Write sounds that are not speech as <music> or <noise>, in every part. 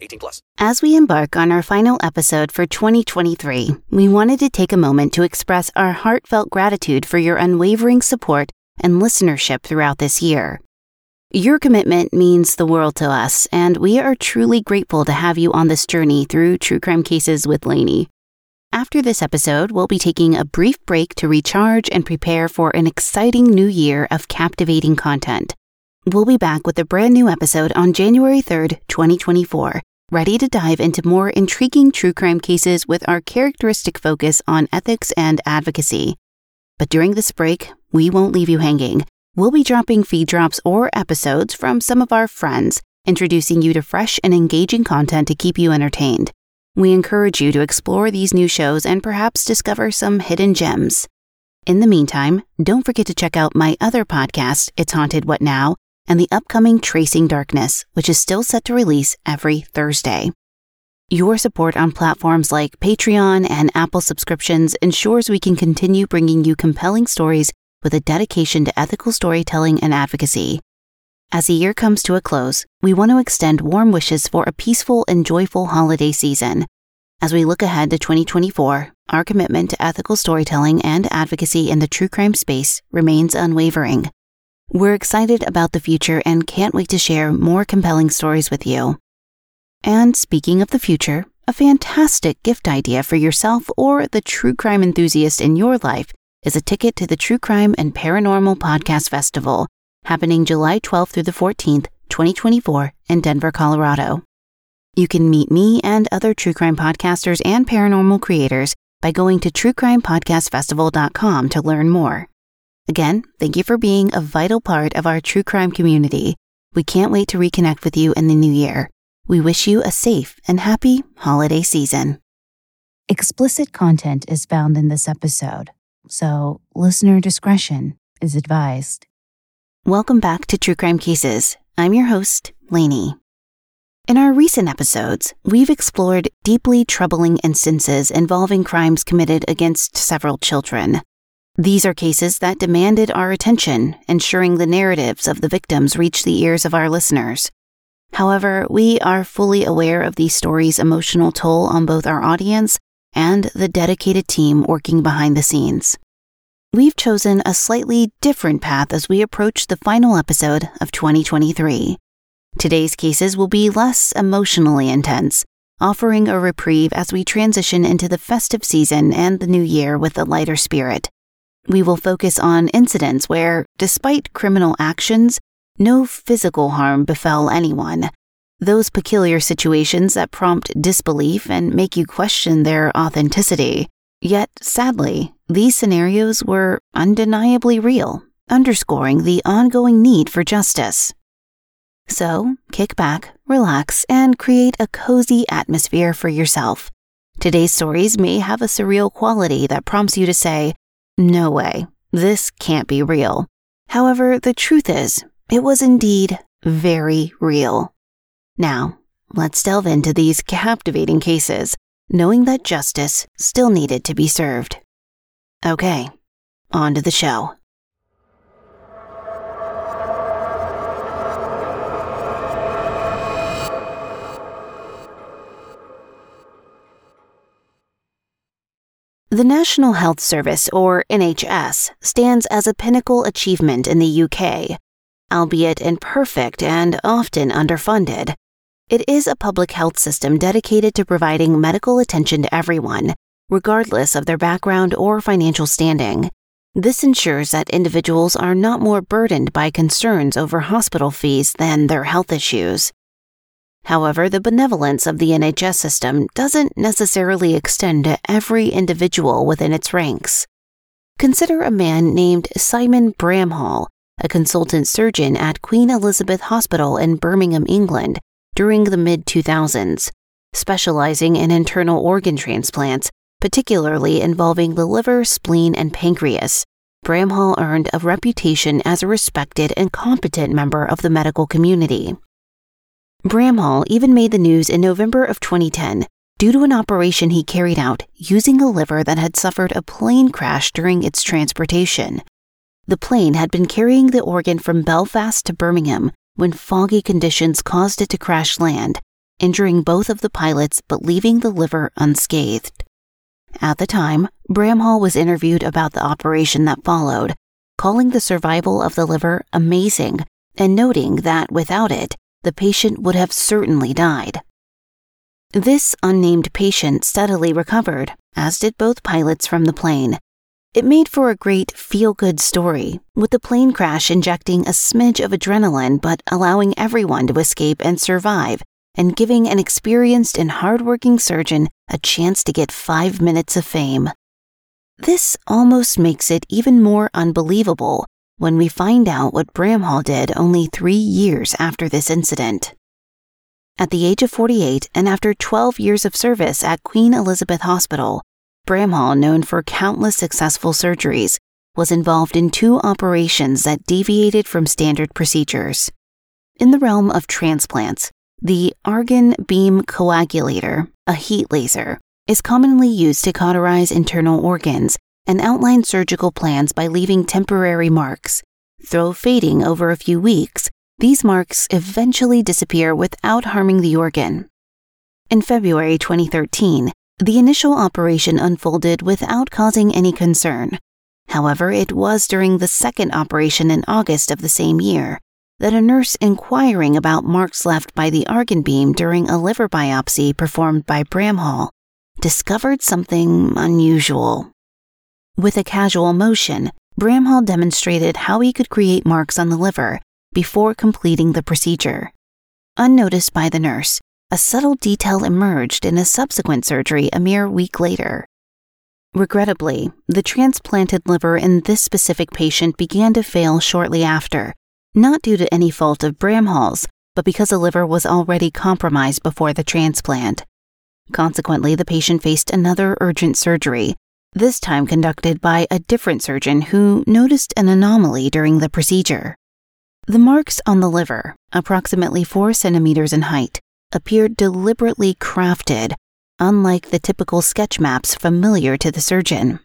18 plus. As we embark on our final episode for 2023, we wanted to take a moment to express our heartfelt gratitude for your unwavering support and listenership throughout this year. Your commitment means the world to us, and we are truly grateful to have you on this journey through True Crime Cases with Lanie. After this episode, we'll be taking a brief break to recharge and prepare for an exciting new year of captivating content. We'll be back with a brand new episode on January 3rd, 2024, ready to dive into more intriguing true crime cases with our characteristic focus on ethics and advocacy. But during this break, we won't leave you hanging. We'll be dropping feed drops or episodes from some of our friends, introducing you to fresh and engaging content to keep you entertained. We encourage you to explore these new shows and perhaps discover some hidden gems. In the meantime, don't forget to check out my other podcast, It's Haunted What Now, and the upcoming Tracing Darkness, which is still set to release every Thursday. Your support on platforms like Patreon and Apple subscriptions ensures we can continue bringing you compelling stories with a dedication to ethical storytelling and advocacy. As the year comes to a close, we want to extend warm wishes for a peaceful and joyful holiday season. As we look ahead to 2024, our commitment to ethical storytelling and advocacy in the true crime space remains unwavering. We're excited about the future and can't wait to share more compelling stories with you. And speaking of the future, a fantastic gift idea for yourself or the true crime enthusiast in your life is a ticket to the True Crime and Paranormal Podcast Festival, happening July 12th through the 14th, 2024, in Denver, Colorado. You can meet me and other true crime podcasters and paranormal creators by going to truecrimepodcastfestival.com to learn more. Again, thank you for being a vital part of our true crime community. We can't wait to reconnect with you in the new year. We wish you a safe and happy holiday season. Explicit content is found in this episode, so listener discretion is advised. Welcome back to True Crime Cases. I'm your host, Lanie. In our recent episodes, we've explored deeply troubling instances involving crimes committed against several children. These are cases that demanded our attention, ensuring the narratives of the victims reach the ears of our listeners. However, we are fully aware of these stories' emotional toll on both our audience and the dedicated team working behind the scenes. We've chosen a slightly different path as we approach the final episode of 2023. Today's cases will be less emotionally intense, offering a reprieve as we transition into the festive season and the new year with a lighter spirit. We will focus on incidents where, despite criminal actions, no physical harm befell anyone. Those peculiar situations that prompt disbelief and make you question their authenticity. Yet, sadly, these scenarios were undeniably real, underscoring the ongoing need for justice. So, kick back, relax, and create a cozy atmosphere for yourself. Today's stories may have a surreal quality that prompts you to say, No way, this can't be real. However, the truth is, it was indeed very real. Now, let's delve into these captivating cases, knowing that justice still needed to be served. Okay, on to the show. The National Health Service, or NHS, stands as a pinnacle achievement in the UK. Albeit imperfect and often underfunded, it is a public health system dedicated to providing medical attention to everyone, regardless of their background or financial standing. This ensures that individuals are not more burdened by concerns over hospital fees than their health issues. However, the benevolence of the NHS system doesn't necessarily extend to every individual within its ranks. Consider a man named Simon Bramhall, a consultant surgeon at Queen Elizabeth Hospital in Birmingham, England, during the mid 2000s, specializing in internal organ transplants, particularly involving the liver, spleen, and pancreas. Bramhall earned a reputation as a respected and competent member of the medical community. Bramhall even made the news in November of 2010 due to an operation he carried out using a liver that had suffered a plane crash during its transportation. The plane had been carrying the organ from Belfast to Birmingham when foggy conditions caused it to crash land, injuring both of the pilots but leaving the liver unscathed. At the time, Bramhall was interviewed about the operation that followed, calling the survival of the liver amazing and noting that without it, the patient would have certainly died. This unnamed patient steadily recovered, as did both pilots from the plane. It made for a great feel good story, with the plane crash injecting a smidge of adrenaline but allowing everyone to escape and survive, and giving an experienced and hardworking surgeon a chance to get five minutes of fame. This almost makes it even more unbelievable when we find out what Bramhall did only three years after this incident. At the age of 48 and after 12 years of service at Queen Elizabeth Hospital, Bramhall, known for countless successful surgeries, was involved in two operations that deviated from standard procedures. In the realm of transplants, the argon beam coagulator, a heat laser, is commonly used to cauterize internal organs and outline surgical plans by leaving temporary marks. Though fading over a few weeks, these marks eventually disappear without harming the organ. In February 2013, the initial operation unfolded without causing any concern. However, it was during the second operation in August of the same year that a nurse inquiring about marks left by the argon beam during a liver biopsy performed by Bramhall discovered something unusual. With a casual motion, Bramhall demonstrated how he could create marks on the liver before completing the procedure. Unnoticed by the nurse, a subtle detail emerged in a subsequent surgery a mere week later. Regrettably, the transplanted liver in this specific patient began to fail shortly after, not due to any fault of Bramhall's, but because the liver was already compromised before the transplant. Consequently, the patient faced another urgent surgery, this time conducted by a different surgeon who noticed an anomaly during the procedure. The marks on the liver, approximately 4 centimeters in height, appeared deliberately crafted, unlike the typical sketch maps familiar to the surgeon.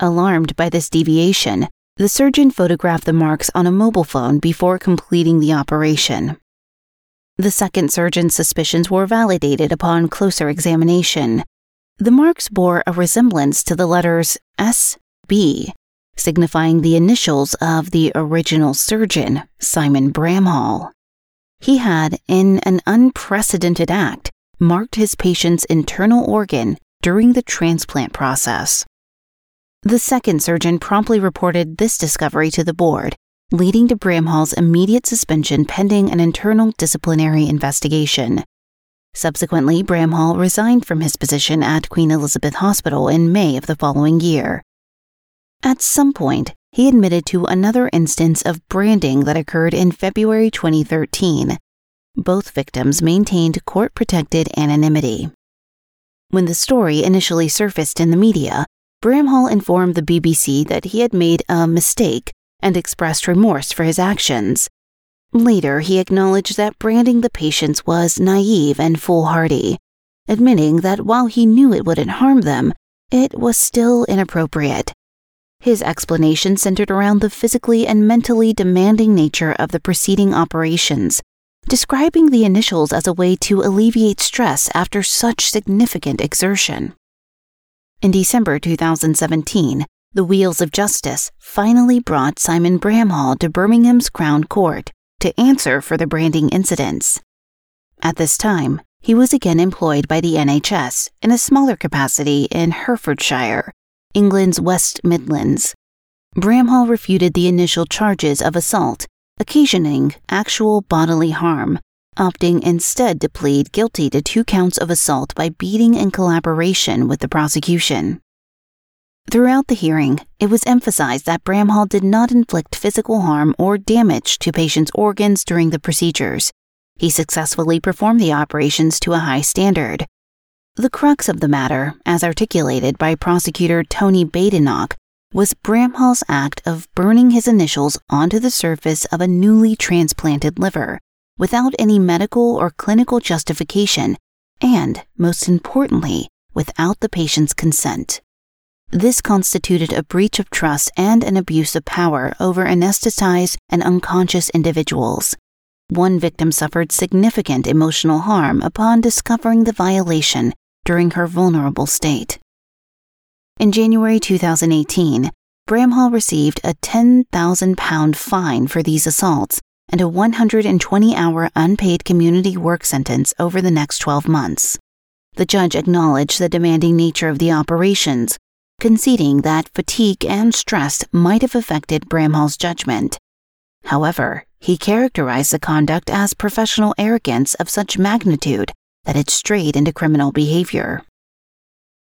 Alarmed by this deviation, the surgeon photographed the marks on a mobile phone before completing the operation. The second surgeon's suspicions were validated upon closer examination, the marks bore a resemblance to the letters S.B., signifying the initials of the original surgeon, Simon Bramhall. He had, in an unprecedented act, marked his patient's internal organ during the transplant process. The second surgeon promptly reported this discovery to the board, leading to Bramhall's immediate suspension pending an internal disciplinary investigation. Subsequently, Bramhall resigned from his position at Queen Elizabeth Hospital in May of the following year. At some point, he admitted to another instance of branding that occurred in February 2013. Both victims maintained court protected anonymity. When the story initially surfaced in the media, Bramhall informed the BBC that he had made a mistake and expressed remorse for his actions. Later, he acknowledged that branding the patients was naive and foolhardy, admitting that while he knew it wouldn't harm them, it was still inappropriate. His explanation centered around the physically and mentally demanding nature of the preceding operations, describing the initials as a way to alleviate stress after such significant exertion. In December 2017, the wheels of justice finally brought Simon Bramhall to Birmingham's Crown Court to answer for the branding incidents. At this time, he was again employed by the NHS in a smaller capacity in Herefordshire, England's West Midlands. Bramhall refuted the initial charges of assault, occasioning actual bodily harm, opting instead to plead guilty to two counts of assault by beating in collaboration with the prosecution. Throughout the hearing, it was emphasized that Bramhall did not inflict physical harm or damage to patients' organs during the procedures. He successfully performed the operations to a high standard. The crux of the matter, as articulated by prosecutor Tony Badenoch, was Bramhall's act of burning his initials onto the surface of a newly transplanted liver without any medical or clinical justification and, most importantly, without the patient's consent. This constituted a breach of trust and an abuse of power over anesthetized and unconscious individuals. One victim suffered significant emotional harm upon discovering the violation during her vulnerable state. In January 2018, Bramhall received a £10,000 fine for these assaults and a 120 hour unpaid community work sentence over the next 12 months. The judge acknowledged the demanding nature of the operations, conceding that fatigue and stress might have affected Bramhall's judgment. However, he characterized the conduct as professional arrogance of such magnitude that it strayed into criminal behavior.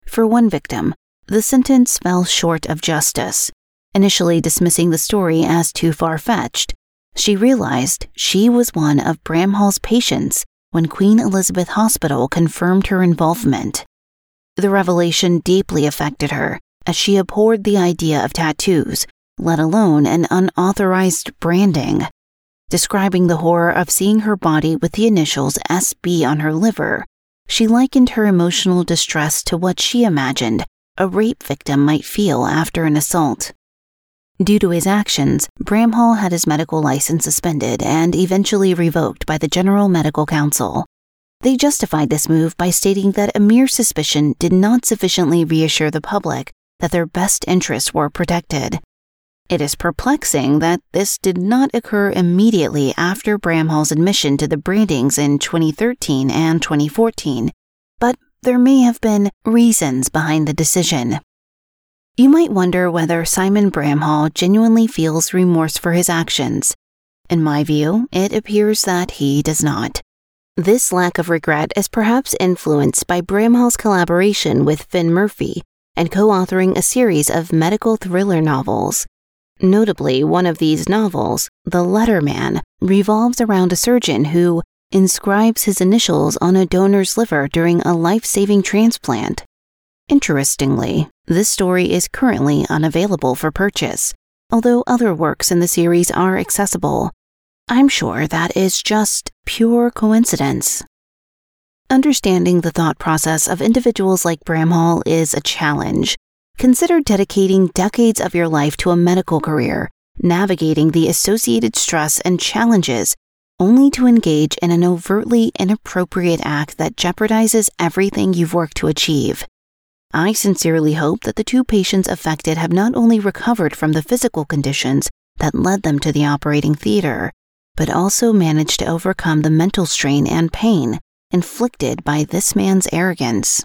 For one victim, the sentence fell short of justice. Initially dismissing the story as too far fetched, she realized she was one of Bramhall's patients when Queen Elizabeth Hospital confirmed her involvement. The revelation deeply affected her as she abhorred the idea of tattoos, let alone an unauthorized branding. Describing the horror of seeing her body with the initials SB on her liver, she likened her emotional distress to what she imagined a rape victim might feel after an assault. Due to his actions, Bramhall had his medical license suspended and eventually revoked by the General Medical Council. They justified this move by stating that a mere suspicion did not sufficiently reassure the public that their best interests were protected. It is perplexing that this did not occur immediately after Bramhall's admission to the brandings in 2013 and 2014, but there may have been reasons behind the decision. You might wonder whether Simon Bramhall genuinely feels remorse for his actions. In my view, it appears that he does not. This lack of regret is perhaps influenced by Bramhall's collaboration with Finn Murphy and co authoring a series of medical thriller novels. Notably, one of these novels, The Letterman, revolves around a surgeon who inscribes his initials on a donor's liver during a life saving transplant. Interestingly, this story is currently unavailable for purchase, although other works in the series are accessible. I'm sure that is just pure coincidence. Understanding the thought process of individuals like Bramhall is a challenge. Consider dedicating decades of your life to a medical career, navigating the associated stress and challenges, only to engage in an overtly inappropriate act that jeopardizes everything you've worked to achieve. I sincerely hope that the two patients affected have not only recovered from the physical conditions that led them to the operating theater, but also managed to overcome the mental strain and pain inflicted by this man's arrogance.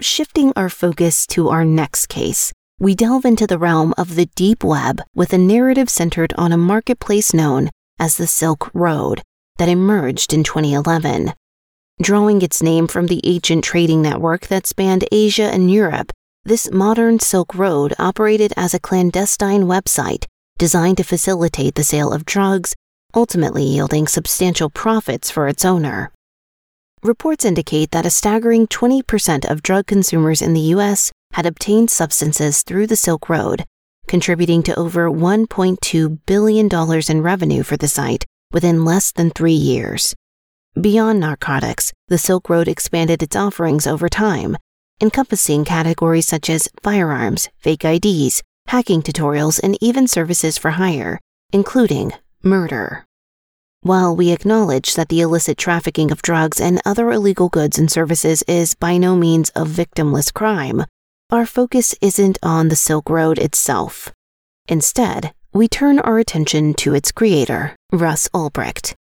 Shifting our focus to our next case, we delve into the realm of the deep web with a narrative centered on a marketplace known as the Silk Road that emerged in 2011. Drawing its name from the ancient trading network that spanned Asia and Europe, this modern Silk Road operated as a clandestine website designed to facilitate the sale of drugs, ultimately yielding substantial profits for its owner. Reports indicate that a staggering 20% of drug consumers in the U.S. had obtained substances through the Silk Road, contributing to over $1.2 billion in revenue for the site within less than three years. Beyond narcotics, the Silk Road expanded its offerings over time, encompassing categories such as firearms, fake IDs, hacking tutorials, and even services for hire, including murder. While we acknowledge that the illicit trafficking of drugs and other illegal goods and services is by no means a victimless crime, our focus isn't on the Silk Road itself. Instead, we turn our attention to its creator, Russ Ulbricht.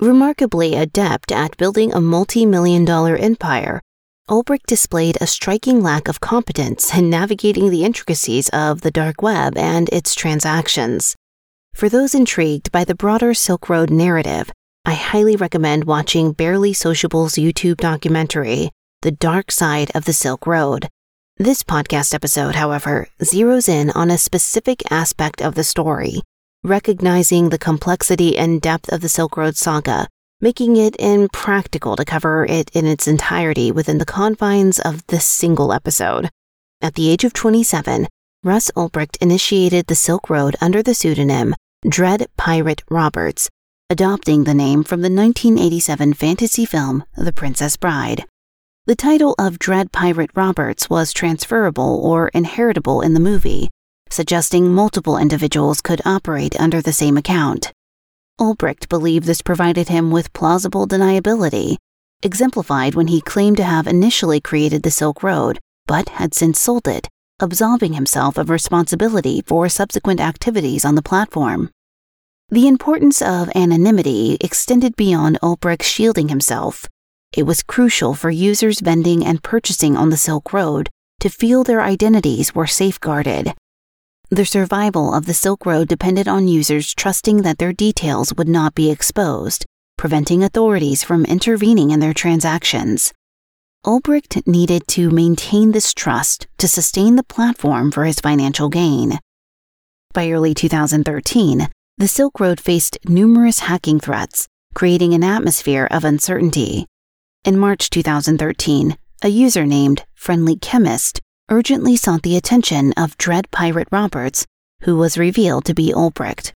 Remarkably adept at building a multi million dollar empire, Ulbricht displayed a striking lack of competence in navigating the intricacies of the dark web and its transactions. For those intrigued by the broader Silk Road narrative, I highly recommend watching Barely Sociable's YouTube documentary, The Dark Side of the Silk Road. This podcast episode, however, zeroes in on a specific aspect of the story, recognizing the complexity and depth of the Silk Road saga, making it impractical to cover it in its entirety within the confines of this single episode. At the age of 27, Russ Ulbricht initiated the Silk Road under the pseudonym Dread Pirate Roberts, adopting the name from the 1987 fantasy film The Princess Bride. The title of Dread Pirate Roberts was transferable or inheritable in the movie, suggesting multiple individuals could operate under the same account. Ulbricht believed this provided him with plausible deniability, exemplified when he claimed to have initially created the Silk Road, but had since sold it, absolving himself of responsibility for subsequent activities on the platform. The importance of anonymity extended beyond Ulbricht shielding himself. It was crucial for users vending and purchasing on the Silk Road to feel their identities were safeguarded. The survival of the Silk Road depended on users trusting that their details would not be exposed, preventing authorities from intervening in their transactions. Ulbricht needed to maintain this trust to sustain the platform for his financial gain. By early 2013, the Silk Road faced numerous hacking threats, creating an atmosphere of uncertainty. In March 2013, a user named Friendly Chemist urgently sought the attention of Dread Pirate Roberts, who was revealed to be Ulbricht.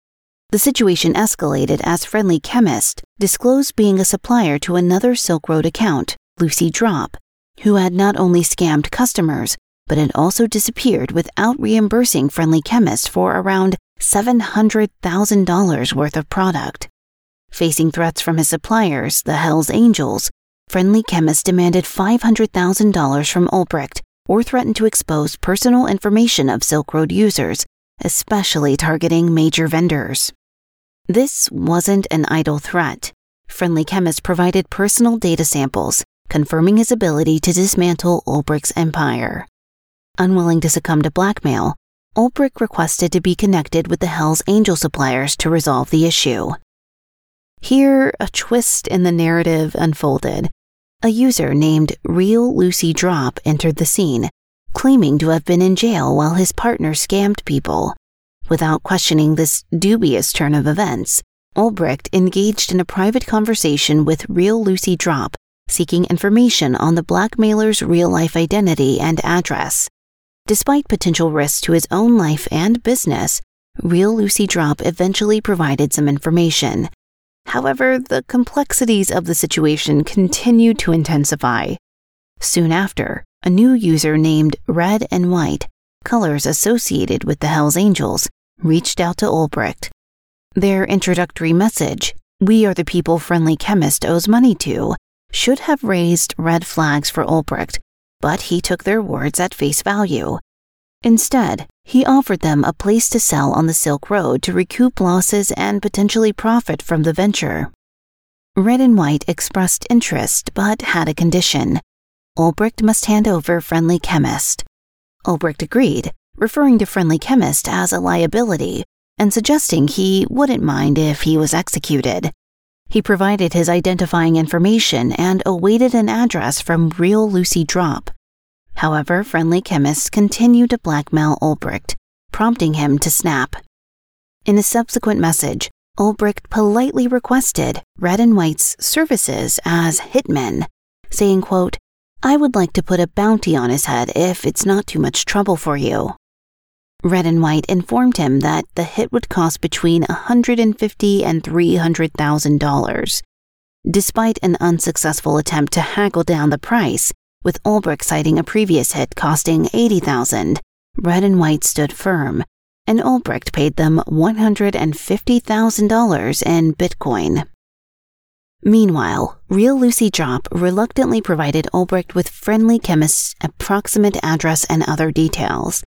The situation escalated as Friendly Chemist disclosed being a supplier to another Silk Road account, Lucy Drop, who had not only scammed customers, but had also disappeared without reimbursing Friendly Chemist for around $700,000 worth of product. Facing threats from his suppliers, the Hells Angels, Friendly Chemist demanded $500,000 from Ulbricht or threatened to expose personal information of Silk Road users, especially targeting major vendors. This wasn't an idle threat. Friendly Chemist provided personal data samples, confirming his ability to dismantle Ulbricht's empire. Unwilling to succumb to blackmail, Ulbricht requested to be connected with the Hells Angel suppliers to resolve the issue. Here, a twist in the narrative unfolded. A user named Real Lucy Drop entered the scene, claiming to have been in jail while his partner scammed people. Without questioning this dubious turn of events, Ulbricht engaged in a private conversation with Real Lucy Drop, seeking information on the blackmailer's real life identity and address. Despite potential risks to his own life and business, Real Lucy Drop eventually provided some information. However, the complexities of the situation continued to intensify. Soon after, a new user named Red and White, colors associated with the Hells Angels, reached out to Ulbricht. Their introductory message, We are the people friendly chemist owes money to, should have raised red flags for Ulbricht, but he took their words at face value. Instead, he offered them a place to sell on the Silk Road to recoup losses and potentially profit from the venture. Red and White expressed interest but had a condition. Ulbricht must hand over Friendly Chemist. Ulbricht agreed, referring to Friendly Chemist as a liability and suggesting he wouldn't mind if he was executed. He provided his identifying information and awaited an address from real Lucy Drop. However, Friendly chemists continued to blackmail Ulbricht, prompting him to snap. In a subsequent message, Ulbricht politely requested Red and White's services as hitmen, saying, quote, I would like to put a bounty on his head if it's not too much trouble for you. Red and White informed him that the hit would cost between 150 and $300,000. Despite an unsuccessful attempt to haggle down the price, with Ulbricht citing a previous hit costing 80,000, Red and White stood firm, and Ulbricht paid them $150,000 in Bitcoin. Meanwhile, Real Lucy Drop reluctantly provided Ulbricht with Friendly Chemist's approximate address and other details.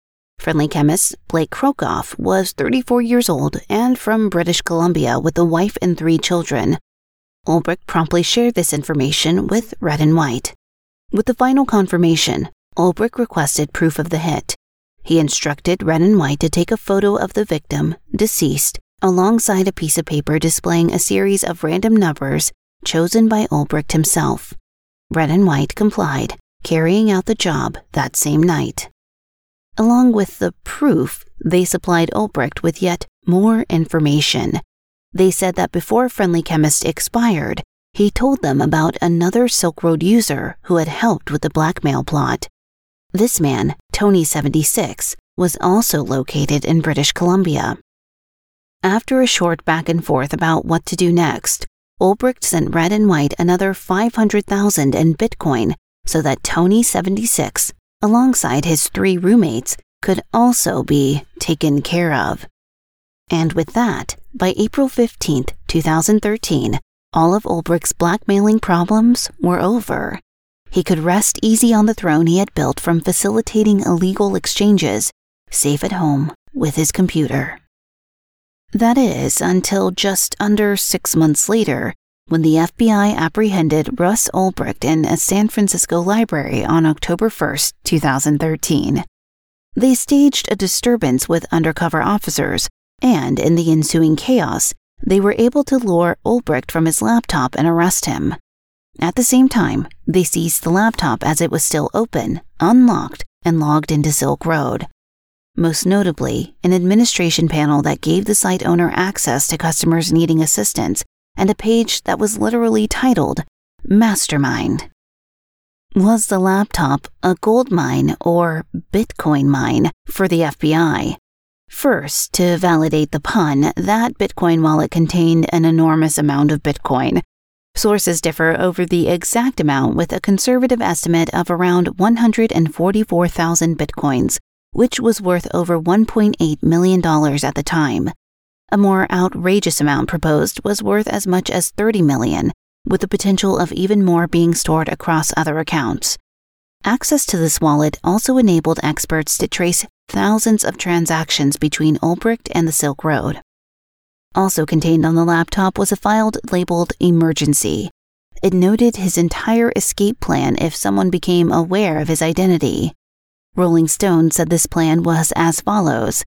Friendly chemist Blake Krokoff was 34 years old and from British Columbia with a wife and three children. Ulbricht promptly shared this information with Red and White. With the final confirmation, Ulbricht requested proof of the hit. He instructed Red and White to take a photo of the victim, deceased, alongside a piece of paper displaying a series of random numbers chosen by Ulbricht himself. Red and White complied, carrying out the job that same night. Along with the proof, they supplied Ulbricht with yet more information. They said that before Friendly Chemist expired, he told them about another Silk Road user who had helped with the blackmail plot. This man, Tony76, was also located in British Columbia. After a short back and forth about what to do next, Ulbricht sent Red and White another 500,000 in Bitcoin so that Tony76 alongside his three roommates, could also be taken care of. And with that, by April 15, 2013, all of Ulbricht's blackmailing problems were over. He could rest easy on the throne he had built from facilitating illegal exchanges, safe at home with his computer. That is, until just under six months later, when the FBI apprehended Russ Ulbricht in a San Francisco library on October 1, 2013. They staged a disturbance with undercover officers, and in the ensuing chaos, they were able to lure Ulbricht from his laptop and arrest him. At the same time, they seized the laptop as it was still open, unlocked, and logged into Silk Road. Most notably, an administration panel that gave the site owner access to customers needing assistance and a page that was literally titled Mastermind. Was the laptop a gold mine or Bitcoin mine for the FBI? First, to validate the pun, that Bitcoin wallet contained an enormous amount of Bitcoin. Sources differ over the exact amount, with a conservative estimate of around 144,000 Bitcoins, which was worth over $1.8 million at the time. A more outrageous amount proposed was worth as much as 30 million, with the potential of even more being stored across other accounts. Access to this wallet also enabled experts to trace thousands of transactions between Ulbricht and the Silk Road. Also contained on the laptop was a file labeled Emergency. It noted his entire escape plan if someone became aware of his identity. Rolling Stone said this plan was as follows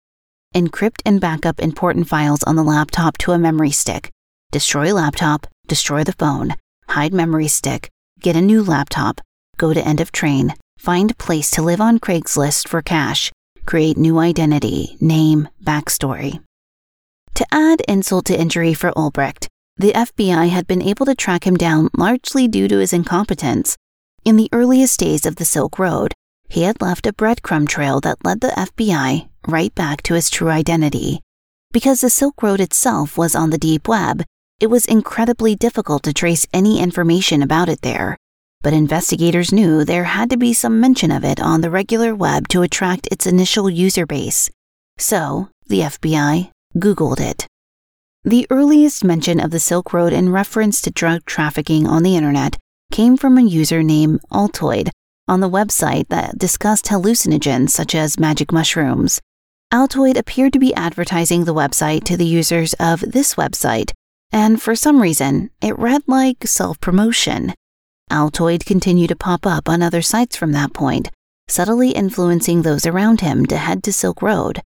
Encrypt and backup important files on the laptop to a memory stick. Destroy laptop, destroy the phone, hide memory stick, get a new laptop, go to end of train, find place to live on Craigslist for cash, create new identity, name, backstory. To add insult to injury for Ulbricht, the FBI had been able to track him down largely due to his incompetence. In the earliest days of the Silk Road, he had left a breadcrumb trail that led the FBI right back to his true identity. Because the Silk Road itself was on the deep web, it was incredibly difficult to trace any information about it there. But investigators knew there had to be some mention of it on the regular web to attract its initial user base. So, the FBI Googled it. The earliest mention of the Silk Road in reference to drug trafficking on the internet came from a user named Altoid on the website that discussed hallucinogens such as magic mushrooms. Altoid appeared to be advertising the website to the users of this website, and for some reason, it read like self promotion. Altoid continued to pop up on other sites from that point, subtly influencing those around him to head to Silk Road.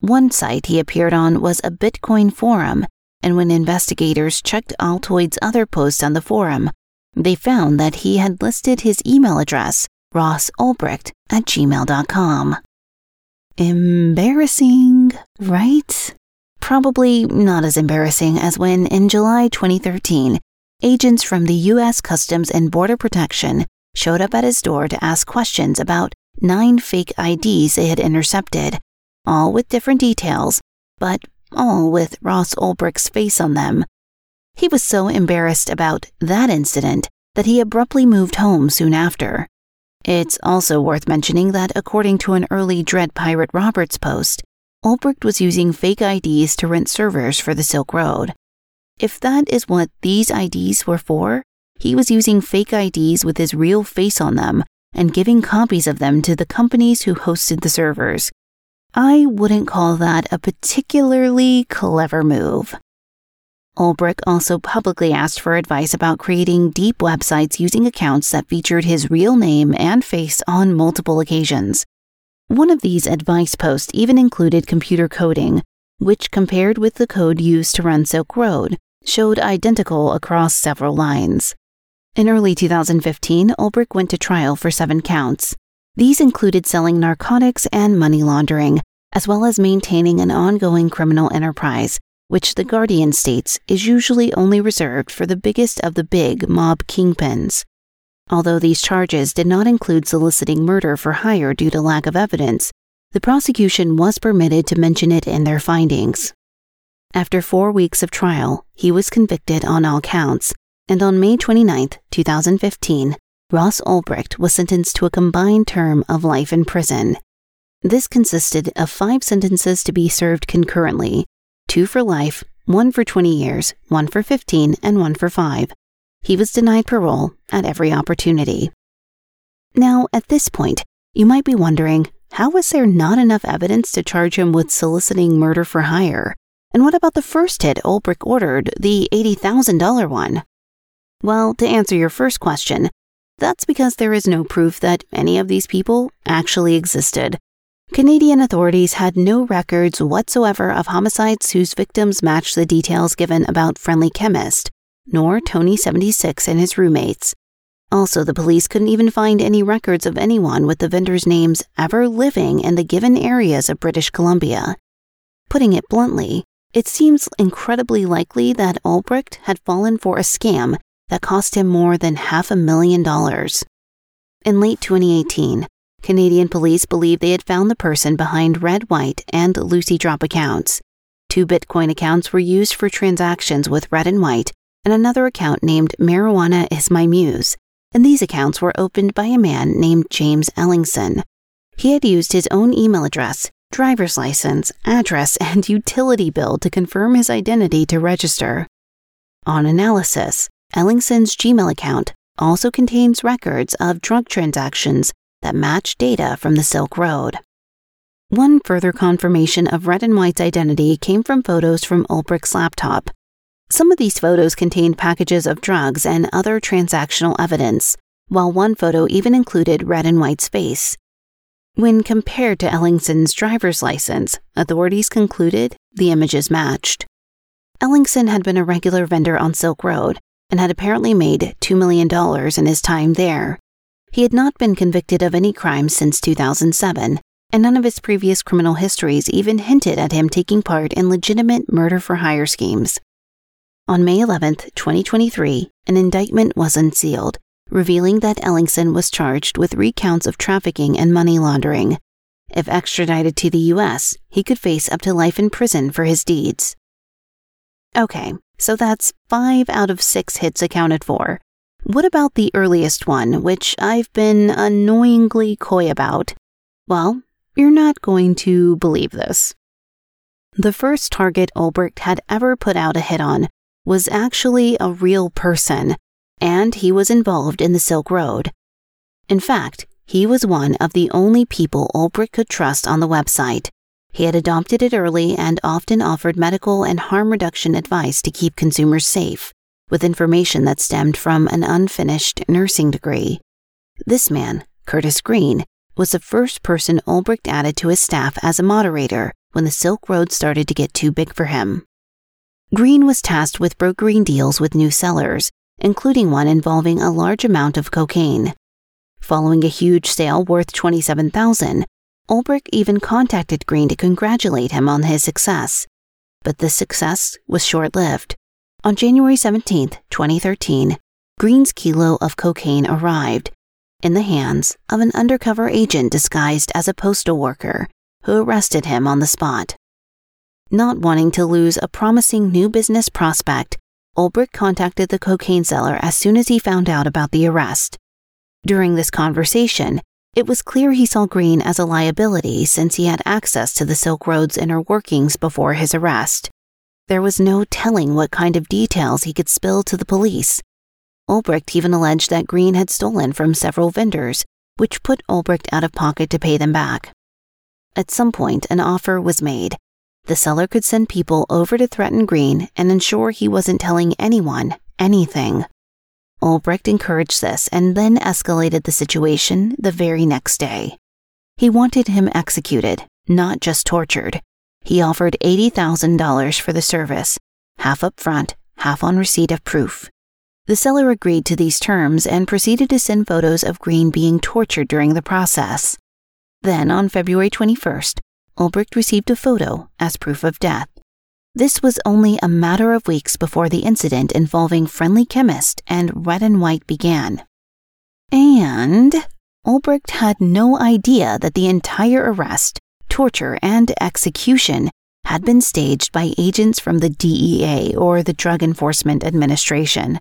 One site he appeared on was a Bitcoin forum, and when investigators checked Altoid's other posts on the forum, they found that he had listed his email address, Ross rossulbricht at gmail.com. Embarrassing, right? Probably not as embarrassing as when, in July 2013, agents from the U.S. Customs and Border Protection showed up at his door to ask questions about nine fake IDs they had intercepted, all with different details, but all with Ross Ulbricht's face on them. He was so embarrassed about that incident that he abruptly moved home soon after. It's also worth mentioning that according to an early Dread Pirate Roberts post, Ulbricht was using fake IDs to rent servers for the Silk Road. If that is what these IDs were for, he was using fake IDs with his real face on them and giving copies of them to the companies who hosted the servers. I wouldn't call that a particularly clever move. Ulbricht also publicly asked for advice about creating deep websites using accounts that featured his real name and face on multiple occasions. One of these advice posts even included computer coding, which, compared with the code used to run Silk Road, showed identical across several lines. In early 2015, Ulbricht went to trial for seven counts. These included selling narcotics and money laundering, as well as maintaining an ongoing criminal enterprise which The Guardian states is usually only reserved for the biggest of the big mob kingpins. Although these charges did not include soliciting murder for hire due to lack of evidence, the prosecution was permitted to mention it in their findings. After four weeks of trial, he was convicted on all counts, and on May 29, 2015, Ross Ulbricht was sentenced to a combined term of life in prison. This consisted of five sentences to be served concurrently two for life, one for 20 years, one for 15, and one for five. He was denied parole at every opportunity. Now, at this point, you might be wondering how was there not enough evidence to charge him with soliciting murder for hire? And what about the first hit Ulbricht ordered, the $80,000 one? Well, to answer your first question, that's because there is no proof that any of these people actually existed. Canadian authorities had no records whatsoever of homicides whose victims matched the details given about Friendly Chemist, nor Tony 76 and his roommates. Also, the police couldn't even find any records of anyone with the vendors' names ever living in the given areas of British Columbia. Putting it bluntly, it seems incredibly likely that Ulbricht had fallen for a scam that cost him more than half a million dollars. In late 2018, Canadian police believe they had found the person behind Red White and Lucy Drop accounts. Two Bitcoin accounts were used for transactions with Red and White, and another account named Marijuana is My Muse, and these accounts were opened by a man named James Ellingson. He had used his own email address, driver's license, address, <laughs> and utility bill to confirm his identity to register. On analysis, Ellingson's Gmail account also contains records of drug transactions that match data from the Silk Road. One further confirmation of Red and White's identity came from photos from Ulbricht's laptop. Some of these photos contained packages of drugs and other transactional evidence, while one photo even included Red and White's face. When compared to Ellingson's driver's license, authorities concluded the images matched. Ellingson had been a regular vendor on Silk Road and had apparently made $2 million in his time there. He had not been convicted of any crime since 2007, and none of his previous criminal histories even hinted at him taking part in legitimate murder for hire schemes. On May 11, 2023, an indictment was unsealed, revealing that Ellingson was charged with recounts of trafficking and money laundering. If extradited to the US, he could face up to life in prison for his deeds. Okay, so that's five out of six hits accounted for. What about the earliest one, which I've been annoyingly coy about? Well, you're not going to believe this. The first target Ulbricht had ever put out a hit on was actually a real person, and he was involved in the Silk Road. In fact, he was one of the only people Ulbricht could trust on the website. He had adopted it early and often offered medical and harm reduction advice to keep consumers safe, with information that stemmed from an unfinished nursing degree. This man, Curtis Green, was the first person Ulbricht added to his staff as a moderator when the Silk Road started to get too big for him. Green was tasked with brokering deals with new sellers, including one involving a large amount of cocaine. Following a huge sale worth 27,000, Ulbricht even contacted Green to congratulate him on his success. But the success was short-lived. On January 17, 2013, Green's kilo of cocaine arrived in the hands of an undercover agent disguised as a postal worker who arrested him on the spot. Not wanting to lose a promising new business prospect, Ulbricht contacted the cocaine seller as soon as he found out about the arrest. During this conversation, it was clear he saw Green as a liability since he had access to the Silk Road's inner workings before his arrest. There was no telling what kind of details he could spill to the police. Ulbricht even alleged that Green had stolen from several vendors, which put Ulbricht out of pocket to pay them back. At some point, an offer was made the seller could send people over to threaten Green and ensure he wasn't telling anyone anything. Ulbricht encouraged this and then escalated the situation the very next day. He wanted him executed, not just tortured. He offered $80,000 for the service, half up front, half on receipt of proof. The seller agreed to these terms and proceeded to send photos of Green being tortured during the process. Then, on February 21st, Ulbricht received a photo as proof of death. This was only a matter of weeks before the incident involving Friendly Chemist and Red and White began. And Ulbricht had no idea that the entire arrest, torture, and execution had been staged by agents from the DEA or the Drug Enforcement Administration.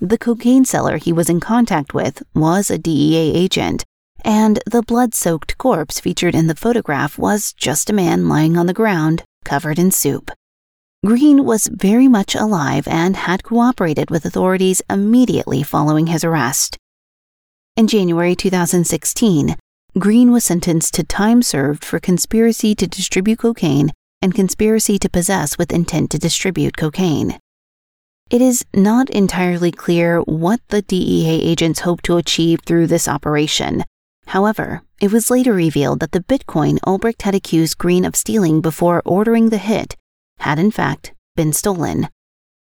The cocaine seller he was in contact with was a DEA agent, and the blood soaked corpse featured in the photograph was just a man lying on the ground, covered in soup. Green was very much alive and had cooperated with authorities immediately following his arrest. In January 2016, Green was sentenced to time served for conspiracy to distribute cocaine and conspiracy to possess with intent to distribute cocaine. It is not entirely clear what the DEA agents hoped to achieve through this operation, However, it was later revealed that the Bitcoin Ulbricht had accused Green of stealing before ordering the hit had in fact been stolen.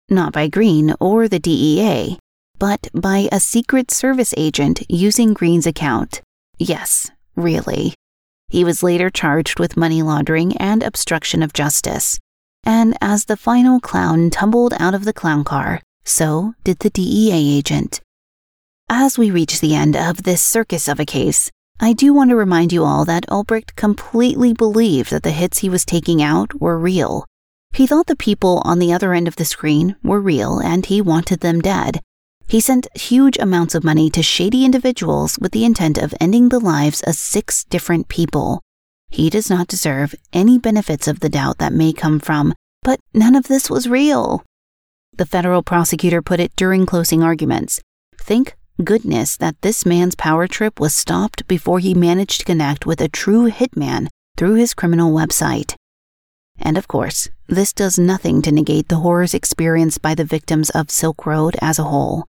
Not by Green or the DEA, but by a Secret Service agent using Green's account. Yes, really. He was later charged with money laundering and obstruction of justice. And as the final clown tumbled out of the clown car, so did the DEA agent. As we reach the end of this circus of a case, I do want to remind you all that Ulbricht completely believed that the hits he was taking out were real. He thought the people on the other end of the screen were real and he wanted them dead. He sent huge amounts of money to shady individuals with the intent of ending the lives of six different people. He does not deserve any benefits of the doubt that may come from, but none of this was real. The federal prosecutor put it during closing arguments. Think goodness that this man's power trip was stopped before he managed to connect with a true hitman through his criminal website. And of course, this does nothing to negate the horrors experienced by the victims of Silk Road as a whole.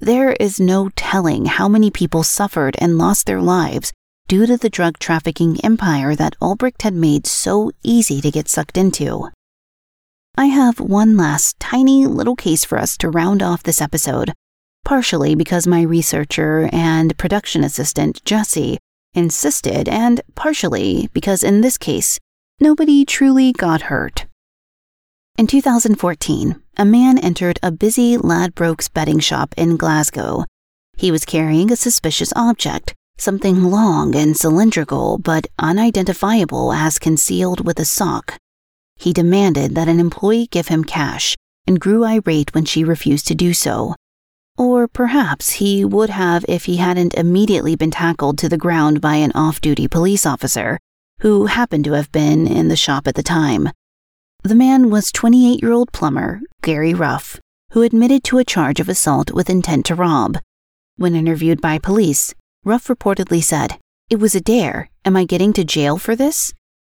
There is no telling how many people suffered and lost their lives due to the drug trafficking empire that Ulbricht had made so easy to get sucked into. I have one last tiny little case for us to round off this episode partially because my researcher and production assistant, Jesse, insisted, and partially because in this case, nobody truly got hurt. In 2014, a man entered a busy Ladbrokes betting shop in Glasgow. He was carrying a suspicious object, something long and cylindrical but unidentifiable as concealed with a sock. He demanded that an employee give him cash and grew irate when she refused to do so. Or perhaps he would have if he hadn't immediately been tackled to the ground by an off duty police officer, who happened to have been in the shop at the time. The man was 28 year old plumber Gary Ruff, who admitted to a charge of assault with intent to rob. When interviewed by police, Ruff reportedly said, It was a dare. Am I getting to jail for this?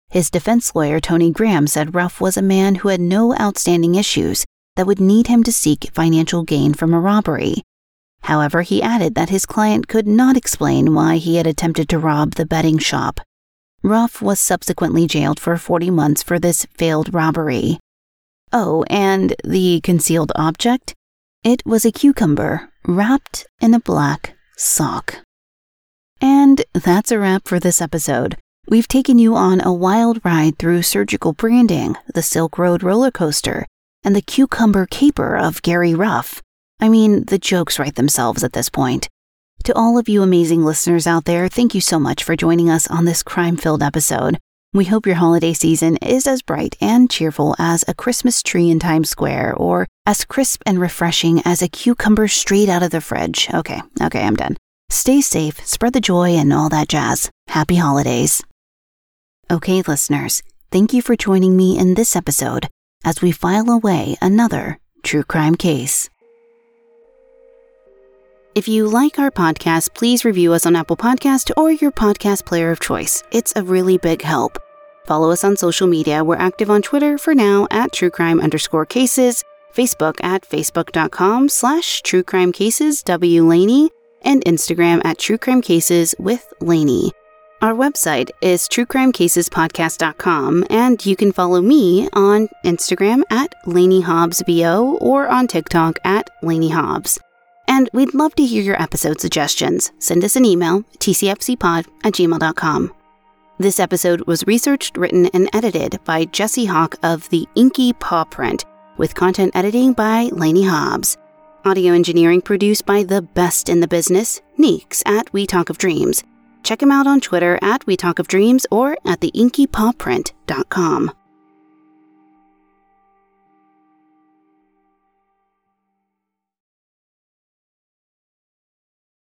His defense lawyer, Tony Graham, said Ruff was a man who had no outstanding issues that would need him to seek financial gain from a robbery. However, he added that his client could not explain why he had attempted to rob the betting shop. Ruff was subsequently jailed for 40 months for this failed robbery. Oh, and the concealed object? It was a cucumber wrapped in a black sock. And that's a wrap for this episode. We've taken you on a wild ride through surgical branding, the Silk Road roller coaster, and the cucumber caper of Gary Ruff. I mean, the jokes write themselves at this point. To all of you amazing listeners out there, thank you so much for joining us on this crime filled episode. We hope your holiday season is as bright and cheerful as a Christmas tree in Times Square or as crisp and refreshing as a cucumber straight out of the fridge. Okay, okay, I'm done. Stay safe, spread the joy, and all that jazz. Happy holidays. Okay, listeners, thank you for joining me in this episode as we file away another true crime case. If you like our podcast, please review us on Apple Podcast or your podcast player of choice. It's a really big help. Follow us on social media. We're active on Twitter for now at true crime underscore cases, Facebook at facebook.com slash true crime cases W Lanie, and Instagram at true crime cases with Lanie. Our website is truecrimecasespodcast.com, and you can follow me on Instagram at Lanie Hobbs BO or on TikTok at Lanie Hobbs. And we'd love to hear your episode suggestions. Send us an email, tcfcpod at gmail.com. This episode was researched, written, and edited by Jesse Hawke of the Inky Paw Print, with content editing by Lanie Hobbs. Audio engineering produced by the best in the business, Neeks at We Talk of Dreams. Check him out on Twitter at We Talk of Dreams or at theinkypawprint.com.